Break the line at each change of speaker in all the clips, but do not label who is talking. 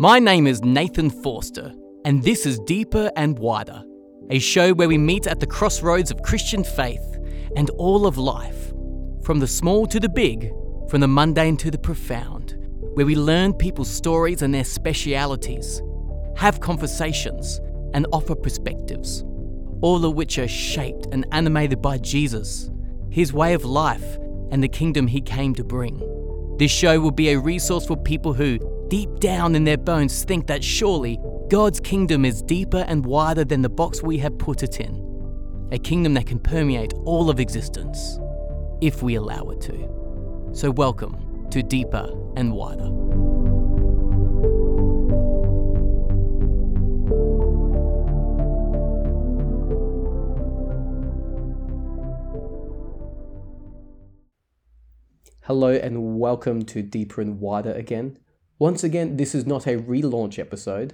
My name is Nathan Forster, and this is Deeper and Wider, a show where we meet at the crossroads of Christian faith and all of life, from the small to the big, from the mundane to the profound, where we learn people's stories and their specialities, have conversations, and offer perspectives, all of which are shaped and animated by Jesus, his way of life, and the kingdom he came to bring. This show will be a resource for people who, deep down in their bones, think that surely God's kingdom is deeper and wider than the box we have put it in. A kingdom that can permeate all of existence, if we allow it to. So, welcome to Deeper and Wider. Hello and welcome to Deeper and Wider again. Once again, this is not a relaunch episode.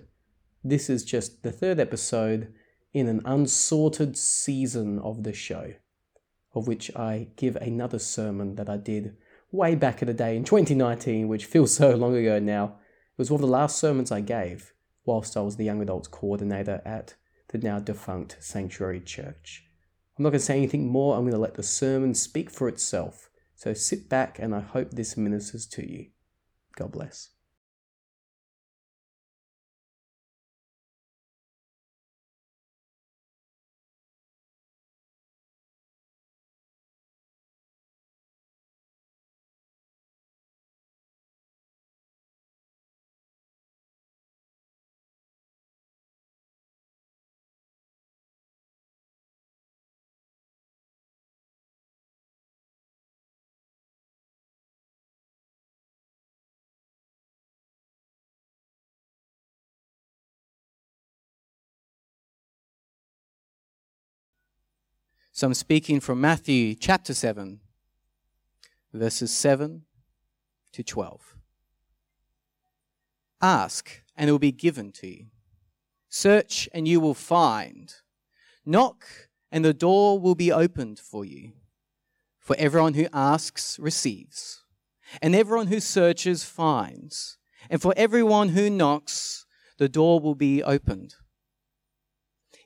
This is just the third episode in an unsorted season of the show, of which I give another sermon that I did way back in the day in 2019, which feels so long ago now. It was one of the last sermons I gave whilst I was the young adults coordinator at the now defunct Sanctuary Church. I'm not going to say anything more, I'm going to let the sermon speak for itself. So sit back and I hope this ministers to you. God bless. So I'm speaking from Matthew chapter 7, verses 7 to 12. Ask, and it will be given to you. Search, and you will find. Knock, and the door will be opened for you. For everyone who asks receives, and everyone who searches finds, and for everyone who knocks, the door will be opened.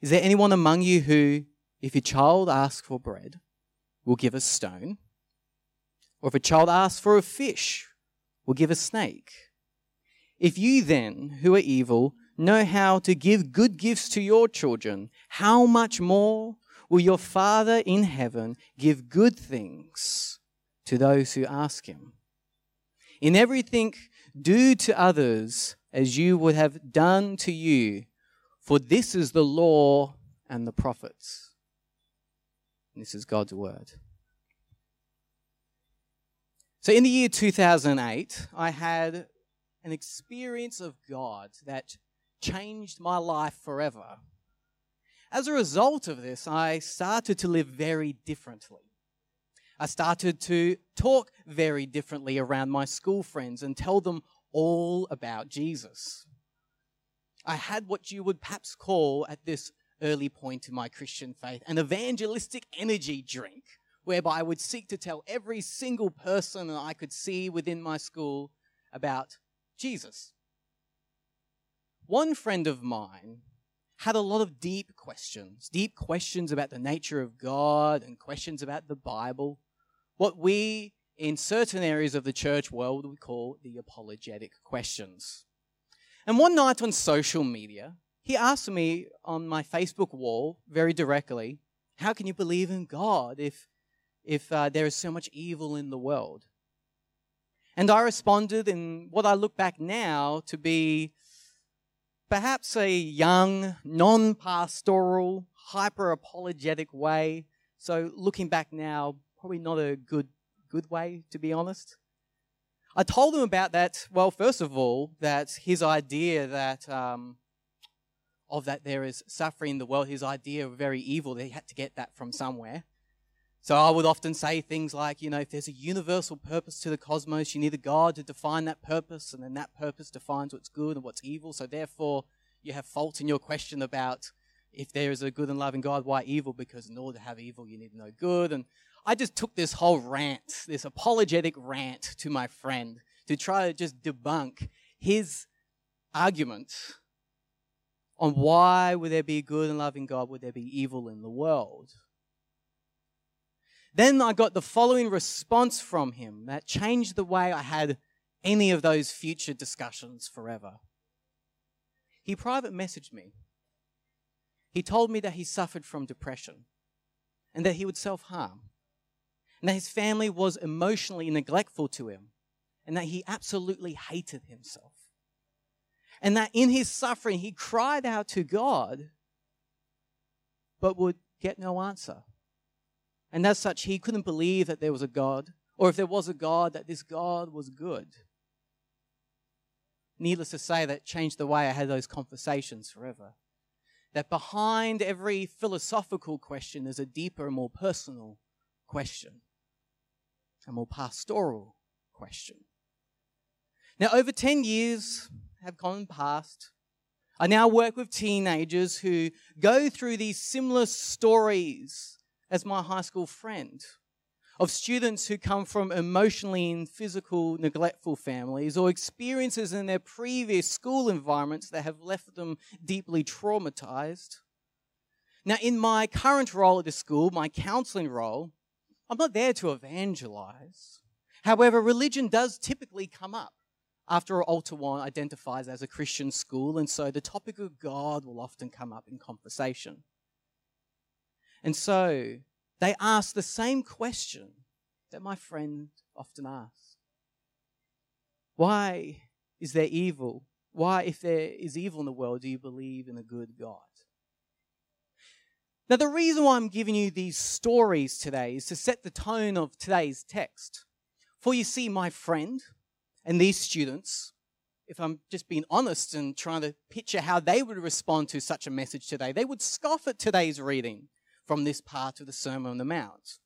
Is there anyone among you who, if your child asks for bread, will give a stone? Or if a child asks for a fish, will give a snake? If you then, who are evil, know how to give good gifts to your children, how much more will your Father in heaven give good things to those who ask him? In everything, do to others as you would have done to you, for this is the law and the prophets. This is God's word. So, in the year 2008, I had an experience of God that changed my life forever. As a result of this, I started to live very differently. I started to talk very differently around my school friends and tell them all about Jesus. I had what you would perhaps call at this early point in my Christian faith, an evangelistic energy drink, whereby I would seek to tell every single person that I could see within my school about Jesus. One friend of mine had a lot of deep questions, deep questions about the nature of God and questions about the Bible, what we in certain areas of the church world would call the apologetic questions. And one night on social media, he asked me on my Facebook wall very directly, How can you believe in God if, if uh, there is so much evil in the world? And I responded in what I look back now to be perhaps a young, non pastoral, hyper apologetic way. So looking back now, probably not a good, good way, to be honest. I told him about that. Well, first of all, that his idea that um, of that there is suffering in the world, his idea of very evil, that he had to get that from somewhere. So I would often say things like, you know, if there's a universal purpose to the cosmos, you need a God to define that purpose, and then that purpose defines what's good and what's evil. So therefore, you have fault in your question about if there is a good and loving God, why evil? Because in order to have evil, you need to know good. And I just took this whole rant, this apologetic rant to my friend to try to just debunk his argument on why would there be a good and loving God, would there be evil in the world? Then I got the following response from him that changed the way I had any of those future discussions forever. He private messaged me. He told me that he suffered from depression and that he would self harm, and that his family was emotionally neglectful to him, and that he absolutely hated himself. And that in his suffering, he cried out to God, but would get no answer. And as such, he couldn't believe that there was a God, or if there was a God, that this God was good. Needless to say, that changed the way I had those conversations forever. That behind every philosophical question is a deeper and more personal question, a more pastoral question. Now, over 10 years have gone past. I now work with teenagers who go through these similar stories as my high school friend of students who come from emotionally and physical neglectful families or experiences in their previous school environments that have left them deeply traumatized. Now, in my current role at the school, my counseling role, I'm not there to evangelize. However, religion does typically come up after Alta-1 identifies as a Christian school, and so the topic of God will often come up in conversation. And so they ask the same question that my friend often asks Why is there evil? Why, if there is evil in the world, do you believe in a good God? Now, the reason why I'm giving you these stories today is to set the tone of today's text. For you see, my friend and these students, if I'm just being honest and trying to picture how they would respond to such a message today, they would scoff at today's reading from this part of the Sermon on the Mount.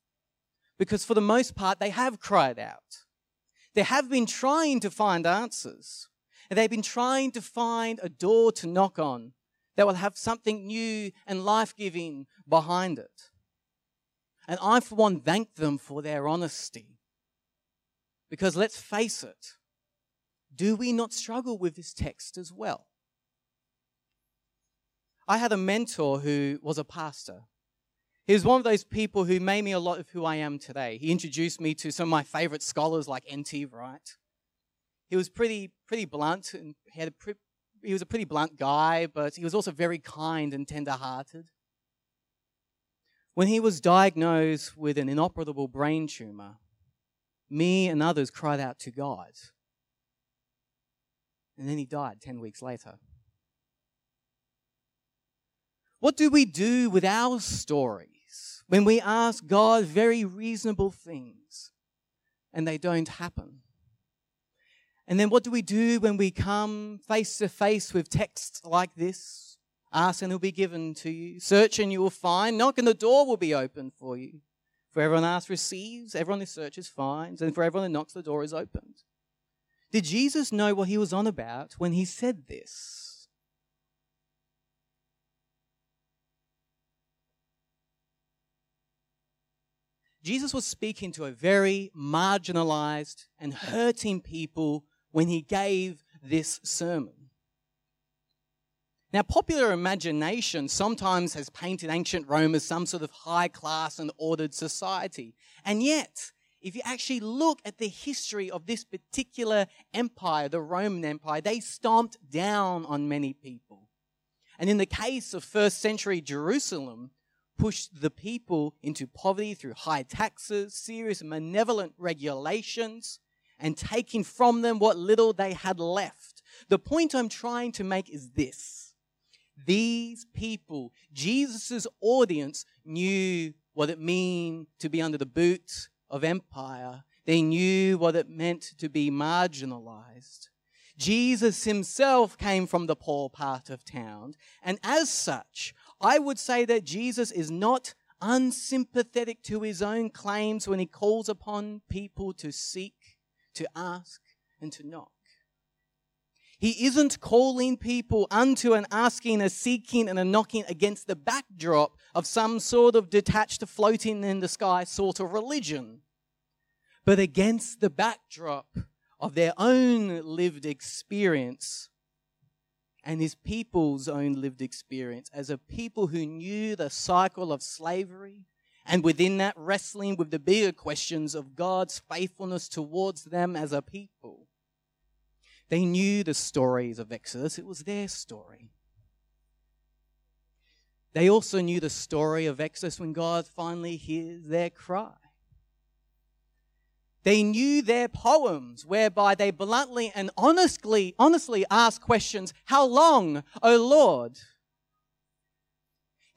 Because for the most part, they have cried out. They have been trying to find answers. And they've been trying to find a door to knock on that will have something new and life giving behind it. And I, for one, thank them for their honesty. Because let's face it, do we not struggle with this text as well? I had a mentor who was a pastor. He was one of those people who made me a lot of who I am today. He introduced me to some of my favorite scholars like N.T. Wright. He was pretty, pretty blunt and he, had a pre- he was a pretty blunt guy, but he was also very kind and tender-hearted. When he was diagnosed with an inoperable brain tumor, me and others cried out to God. And then he died 10 weeks later. What do we do with our stories when we ask God very reasonable things and they don't happen? And then what do we do when we come face to face with texts like this? Ask and it will be given to you. Search and you will find. Knock and the door will be opened for you. For everyone asks receives, everyone who searches finds, and for everyone who knocks the door is opened. Did Jesus know what he was on about when he said this? Jesus was speaking to a very marginalized and hurting people when he gave this sermon. Now, popular imagination sometimes has painted ancient Rome as some sort of high class and ordered society. And yet, if you actually look at the history of this particular empire, the Roman Empire, they stomped down on many people. And in the case of first century Jerusalem, pushed the people into poverty through high taxes, serious malevolent regulations, and taking from them what little they had left. The point I'm trying to make is this. These people, Jesus' audience, knew what it meant to be under the boot of empire. They knew what it meant to be marginalized. Jesus himself came from the poor part of town, and as such, I would say that Jesus is not unsympathetic to his own claims when he calls upon people to seek, to ask, and to knock. He isn't calling people unto and asking, a seeking, and knocking against the backdrop of some sort of detached, floating in the sky sort of religion, but against the backdrop of their own lived experience and his people's own lived experience as a people who knew the cycle of slavery and within that wrestling with the bigger questions of God's faithfulness towards them as a people. They knew the stories of Exodus, it was their story. They also knew the story of Exodus when God finally hears their cry. They knew their poems whereby they bluntly and honestly, honestly ask questions, How long, O Lord?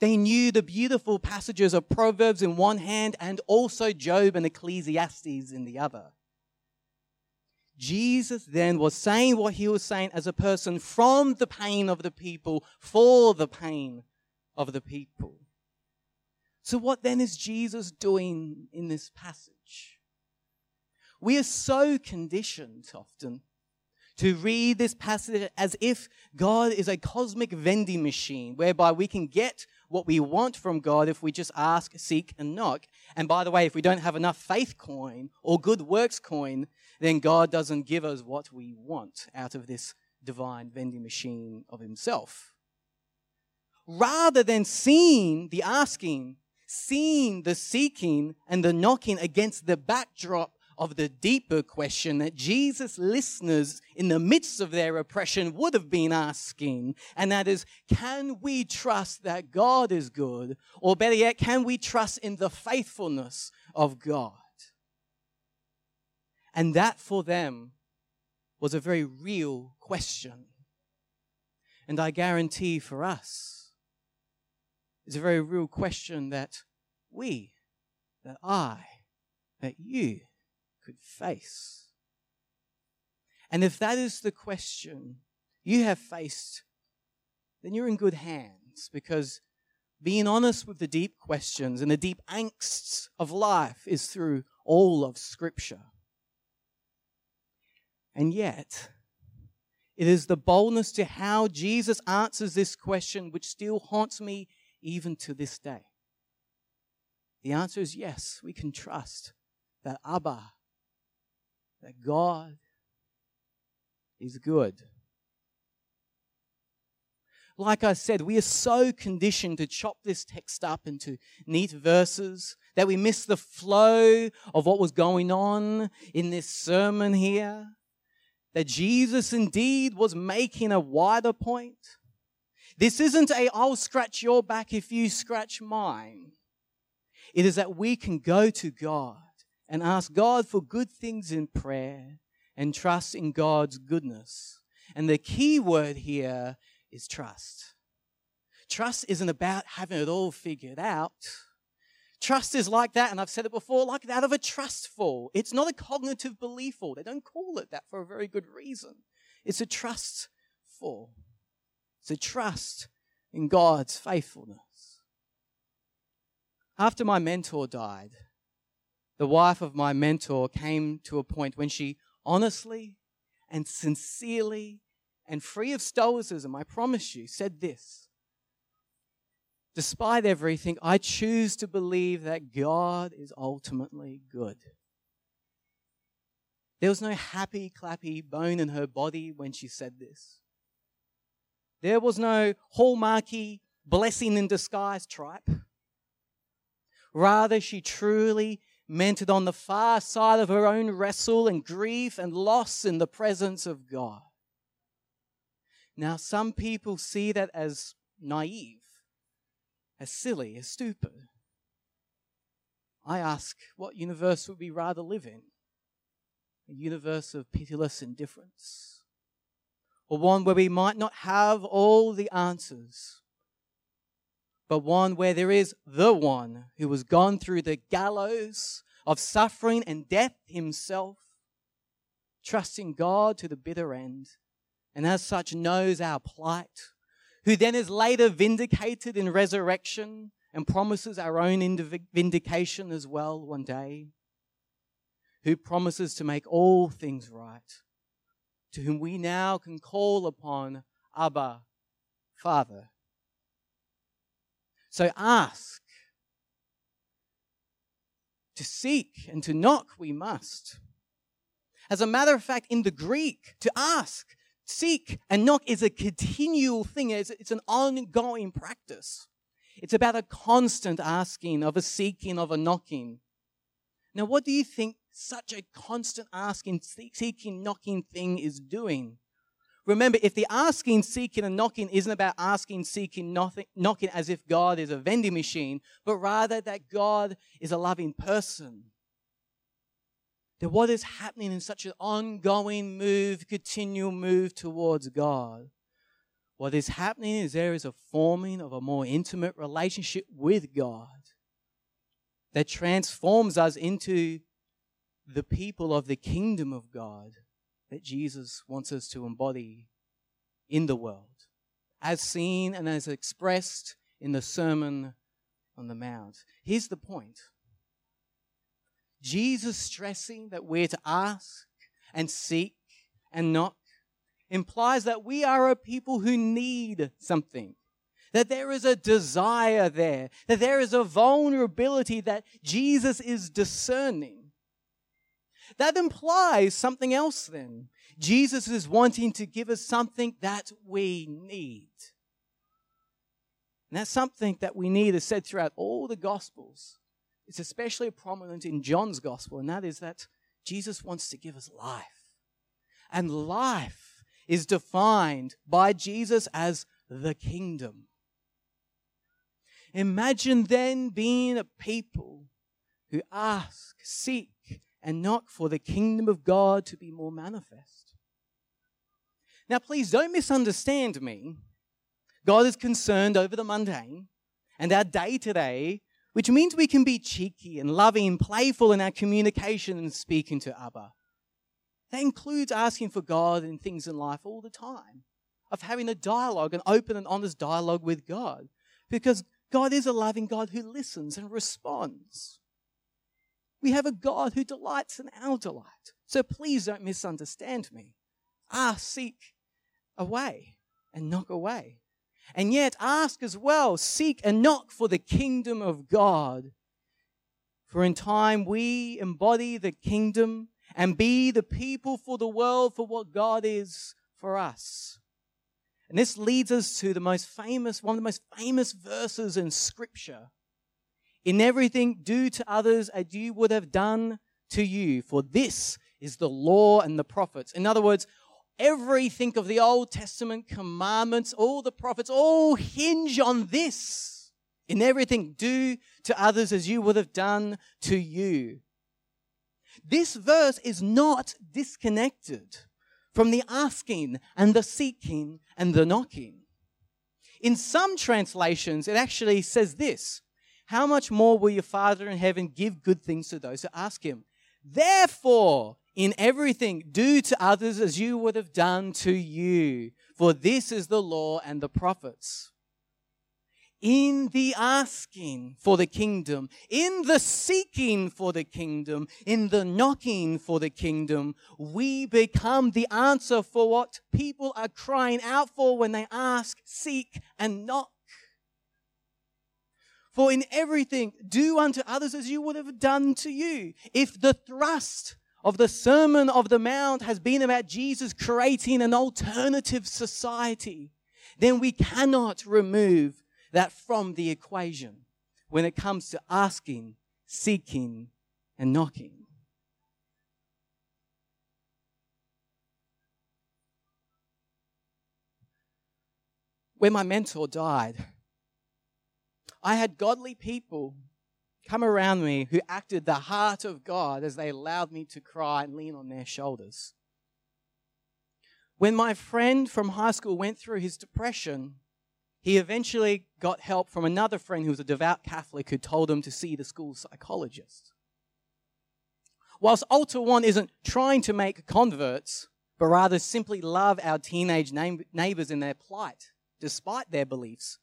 They knew the beautiful passages of Proverbs in one hand and also Job and Ecclesiastes in the other. Jesus then was saying what he was saying as a person from the pain of the people for the pain of the people. So, what then is Jesus doing in this passage? We are so conditioned often to read this passage as if God is a cosmic vending machine whereby we can get what we want from God if we just ask, seek, and knock. And by the way, if we don't have enough faith coin or good works coin, then God doesn't give us what we want out of this divine vending machine of Himself. Rather than seeing the asking, seeing the seeking and the knocking against the backdrop of the deeper question that Jesus' listeners in the midst of their oppression would have been asking, and that is, can we trust that God is good? Or better yet, can we trust in the faithfulness of God? And that for them was a very real question. And I guarantee for us, it's a very real question that we, that I, that you could face. And if that is the question you have faced, then you're in good hands because being honest with the deep questions and the deep angsts of life is through all of Scripture. And yet, it is the boldness to how Jesus answers this question which still haunts me even to this day. The answer is yes, we can trust that Abba, that God is good. Like I said, we are so conditioned to chop this text up into neat verses that we miss the flow of what was going on in this sermon here. That Jesus indeed was making a wider point. This isn't a I'll scratch your back if you scratch mine. It is that we can go to God and ask God for good things in prayer and trust in God's goodness. And the key word here is trust. Trust isn't about having it all figured out. Trust is like that, and I've said it before, like that of a trustful. It's not a cognitive beliefful. They don't call it that for a very good reason. It's a trustful. It's a trust in God's faithfulness. After my mentor died, the wife of my mentor came to a point when she honestly and sincerely and free of stoicism, I promise you, said this. Despite everything, I choose to believe that God is ultimately good. There was no happy, clappy bone in her body when she said this. There was no hallmarky blessing in disguise tripe. Rather, she truly meant it on the far side of her own wrestle and grief and loss in the presence of God. Now, some people see that as naive, as silly, as stupid. I ask, what universe would we rather live in? A universe of pitiless indifference? Or one where we might not have all the answers, but one where there is the one who has gone through the gallows of suffering and death himself, trusting God to the bitter end, and as such knows our plight, who then is later vindicated in resurrection and promises our own vindication as well one day, who promises to make all things right, to whom we now can call upon Abba, Father. So ask. To seek and to knock we must. As a matter of fact, in the Greek, to ask, seek and knock is a continual thing, it's, it's an ongoing practice. It's about a constant asking, of a seeking, of a knocking. Now, what do you think such a constant asking, seeking, knocking thing is doing? Remember, if the asking, seeking, and knocking isn't about asking, seeking, nothing, knocking as if God is a vending machine, but rather that God is a loving person, then what is happening in such an ongoing move, continual move towards God? What is happening is there is a forming of a more intimate relationship with God that transforms us into the people of the kingdom of God that Jesus wants us to embody in the world, as seen and as expressed in the Sermon on the Mount. Here's the point Jesus stressing that we're to ask and seek and knock implies that we are a people who need something. That there is a desire there, that there is a vulnerability that Jesus is discerning. That implies something else then. Jesus is wanting to give us something that we need. And that's something that we need is said throughout all the Gospels. It's especially prominent in John's Gospel, and that is that Jesus wants to give us life. And life is defined by Jesus as the kingdom. Imagine then being a people who ask, seek, and knock for the kingdom of God to be more manifest. Now, please don't misunderstand me. God is concerned over the mundane and our day to day, which means we can be cheeky and loving and playful in our communication and speaking to Abba. That includes asking for God in things in life all the time, of having a dialogue, an open and honest dialogue with God, because God is a loving God who listens and responds. We have a God who delights in our delight. So please don't misunderstand me. Ask, seek away, and knock away. And yet ask as well, seek and knock for the kingdom of God. For in time we embody the kingdom and be the people for the world for what God is for us. And this leads us to the most famous, one of the most famous verses in Scripture in everything, do to others as you would have done to you, for this is the law and the prophets. In other words, everything of the Old Testament commandments, all the prophets, all hinge on this. In everything, do to others as you would have done to you. This verse is not disconnected from the asking and the seeking and the knocking. In some translations, it actually says this how much more will your Father in heaven give good things to those who ask him? Therefore, in everything, do to others as you would have done to you, for this is the law and the prophets. In the asking for the kingdom, in the seeking for the kingdom, in the knocking for the kingdom, we become the answer for what people are crying out for when they ask, seek, and knock. For in everything, do unto others as you would have done to you. If the thrust of the Sermon of the Mount has been about Jesus creating an alternative society, then we cannot remove that from the equation when it comes to asking, seeking, and knocking. When my mentor died, I had godly people come around me who acted the heart of God as they allowed me to cry and lean on their shoulders. When my friend from high school went through his depression, he eventually got help from another friend who was a devout Catholic who told him to see the school psychologist. Whilst Alta-1 isn't trying to make converts, but rather simply love our teenage neighbors in their plight, despite their beliefs,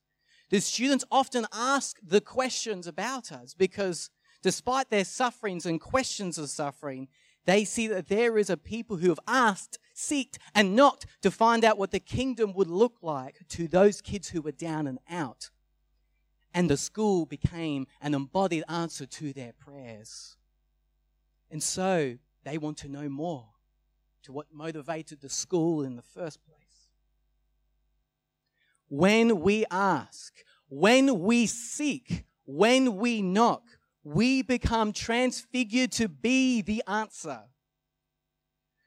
the students often ask the questions about us because despite their sufferings and questions of suffering, they see that there is a people who have asked, seeked, and knocked to find out what the kingdom would look like to those kids who were down and out. And the school became an embodied answer to their prayers. And so they want to know more to what motivated the school in the first place. When we ask, when we seek, when we knock, we become transfigured to be the answer.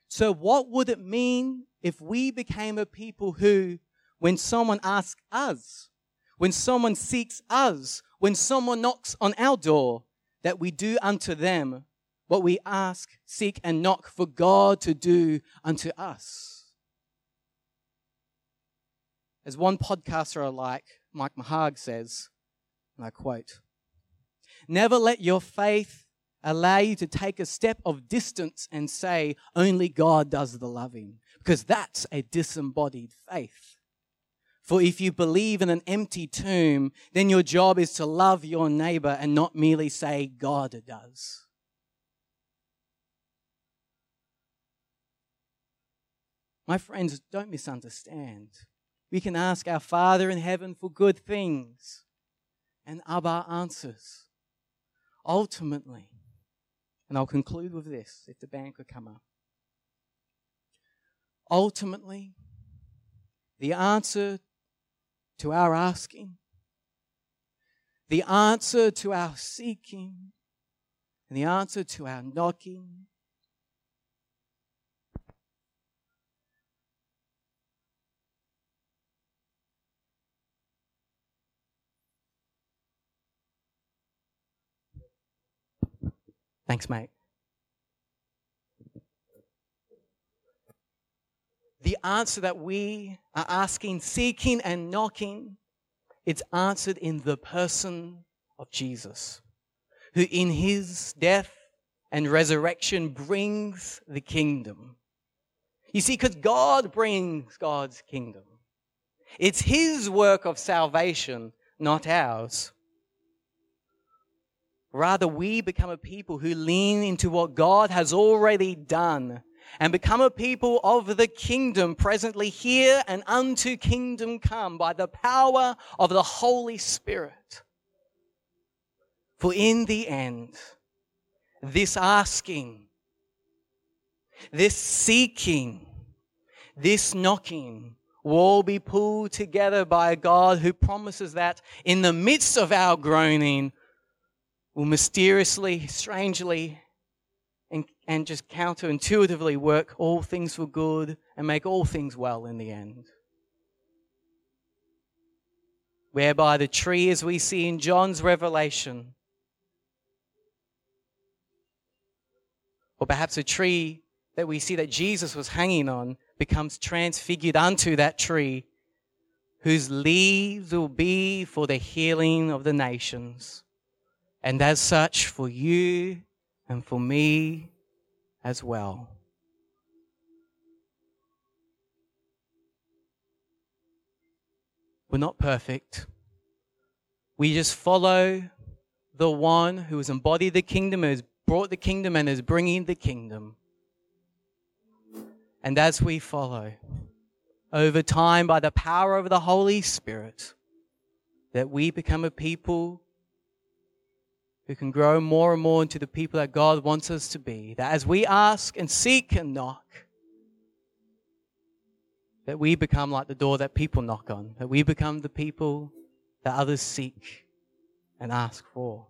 So, what would it mean if we became a people who, when someone asks us, when someone seeks us, when someone knocks on our door, that we do unto them what we ask, seek, and knock for God to do unto us? As one podcaster I like, Mike McHargue says, and I quote, Never let your faith allow you to take a step of distance and say, only God does the loving, because that's a disembodied faith. For if you believe in an empty tomb, then your job is to love your neighbor and not merely say, God does. My friends, don't misunderstand. We can ask our Father in heaven for good things, and Abba answers. Ultimately, and I'll conclude with this if the band could come up. Ultimately, the answer to our asking, the answer to our seeking, and the answer to our knocking Thanks, mate. The answer that we are asking, seeking, and knocking, it's answered in the person of Jesus, who in his death and resurrection brings the kingdom. You see, because God brings God's kingdom. It's his work of salvation, not ours. Rather, we become a people who lean into what God has already done and become a people of the kingdom presently here and unto kingdom come by the power of the Holy Spirit. For in the end, this asking, this seeking, this knocking will all be pulled together by a God who promises that in the midst of our groaning, will mysteriously, strangely, and, and just counterintuitively work all things for good and make all things well in the end. Whereby the tree, as we see in John's revelation, or perhaps a tree that we see that Jesus was hanging on, becomes transfigured unto that tree, whose leaves will be for the healing of the nations and as such for you and for me as well. We're not perfect. We just follow the one who has embodied the kingdom, who has brought the kingdom, and is bringing the kingdom. And as we follow, over time, by the power of the Holy Spirit, that we become a people who can grow more and more into the people that God wants us to be. That as we ask and seek and knock, that we become like the door that people knock on, that we become the people that others seek and ask for.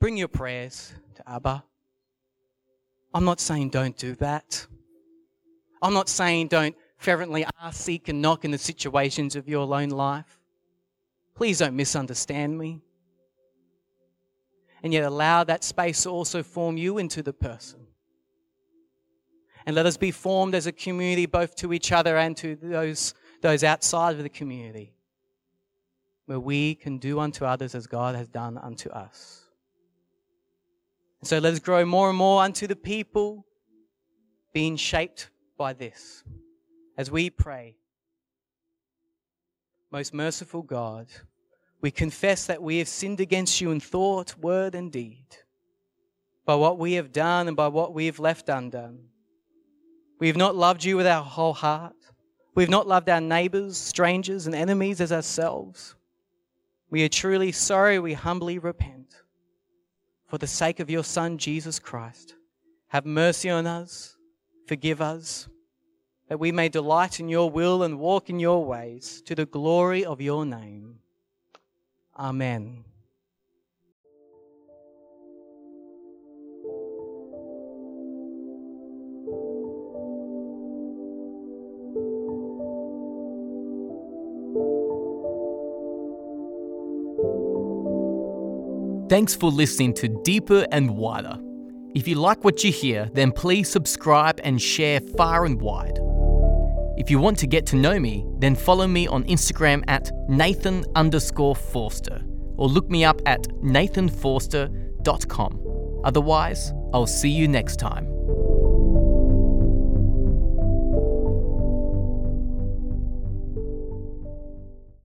Bring your prayers to Abba. I'm not saying don't do that. I'm not saying don't fervently ask, seek, and knock in the situations of your own life. Please don't misunderstand me. And yet allow that space to also form you into the person. And let us be formed as a community, both to each other and to those, those outside of the community, where we can do unto others as God has done unto us. And so let us grow more and more unto the people being shaped by this. As we pray, most merciful God, we confess that we have sinned against you in thought, word, and deed, by what we have done and by what we have left undone. We have not loved you with our whole heart. We have not loved our neighbors, strangers, and enemies as ourselves. We are truly sorry. We humbly repent. For the sake of your Son, Jesus Christ, have mercy on us, forgive us,
that we may delight in your will and walk in your ways to the glory of your name. Amen.
Thanks for listening to Deeper and Wider. If you like what you hear, then please subscribe and share far and wide. If you want to get to know me, then follow me on Instagram at Nathan underscore Forster or look me up at nathanforster.com. Otherwise, I'll see you next time.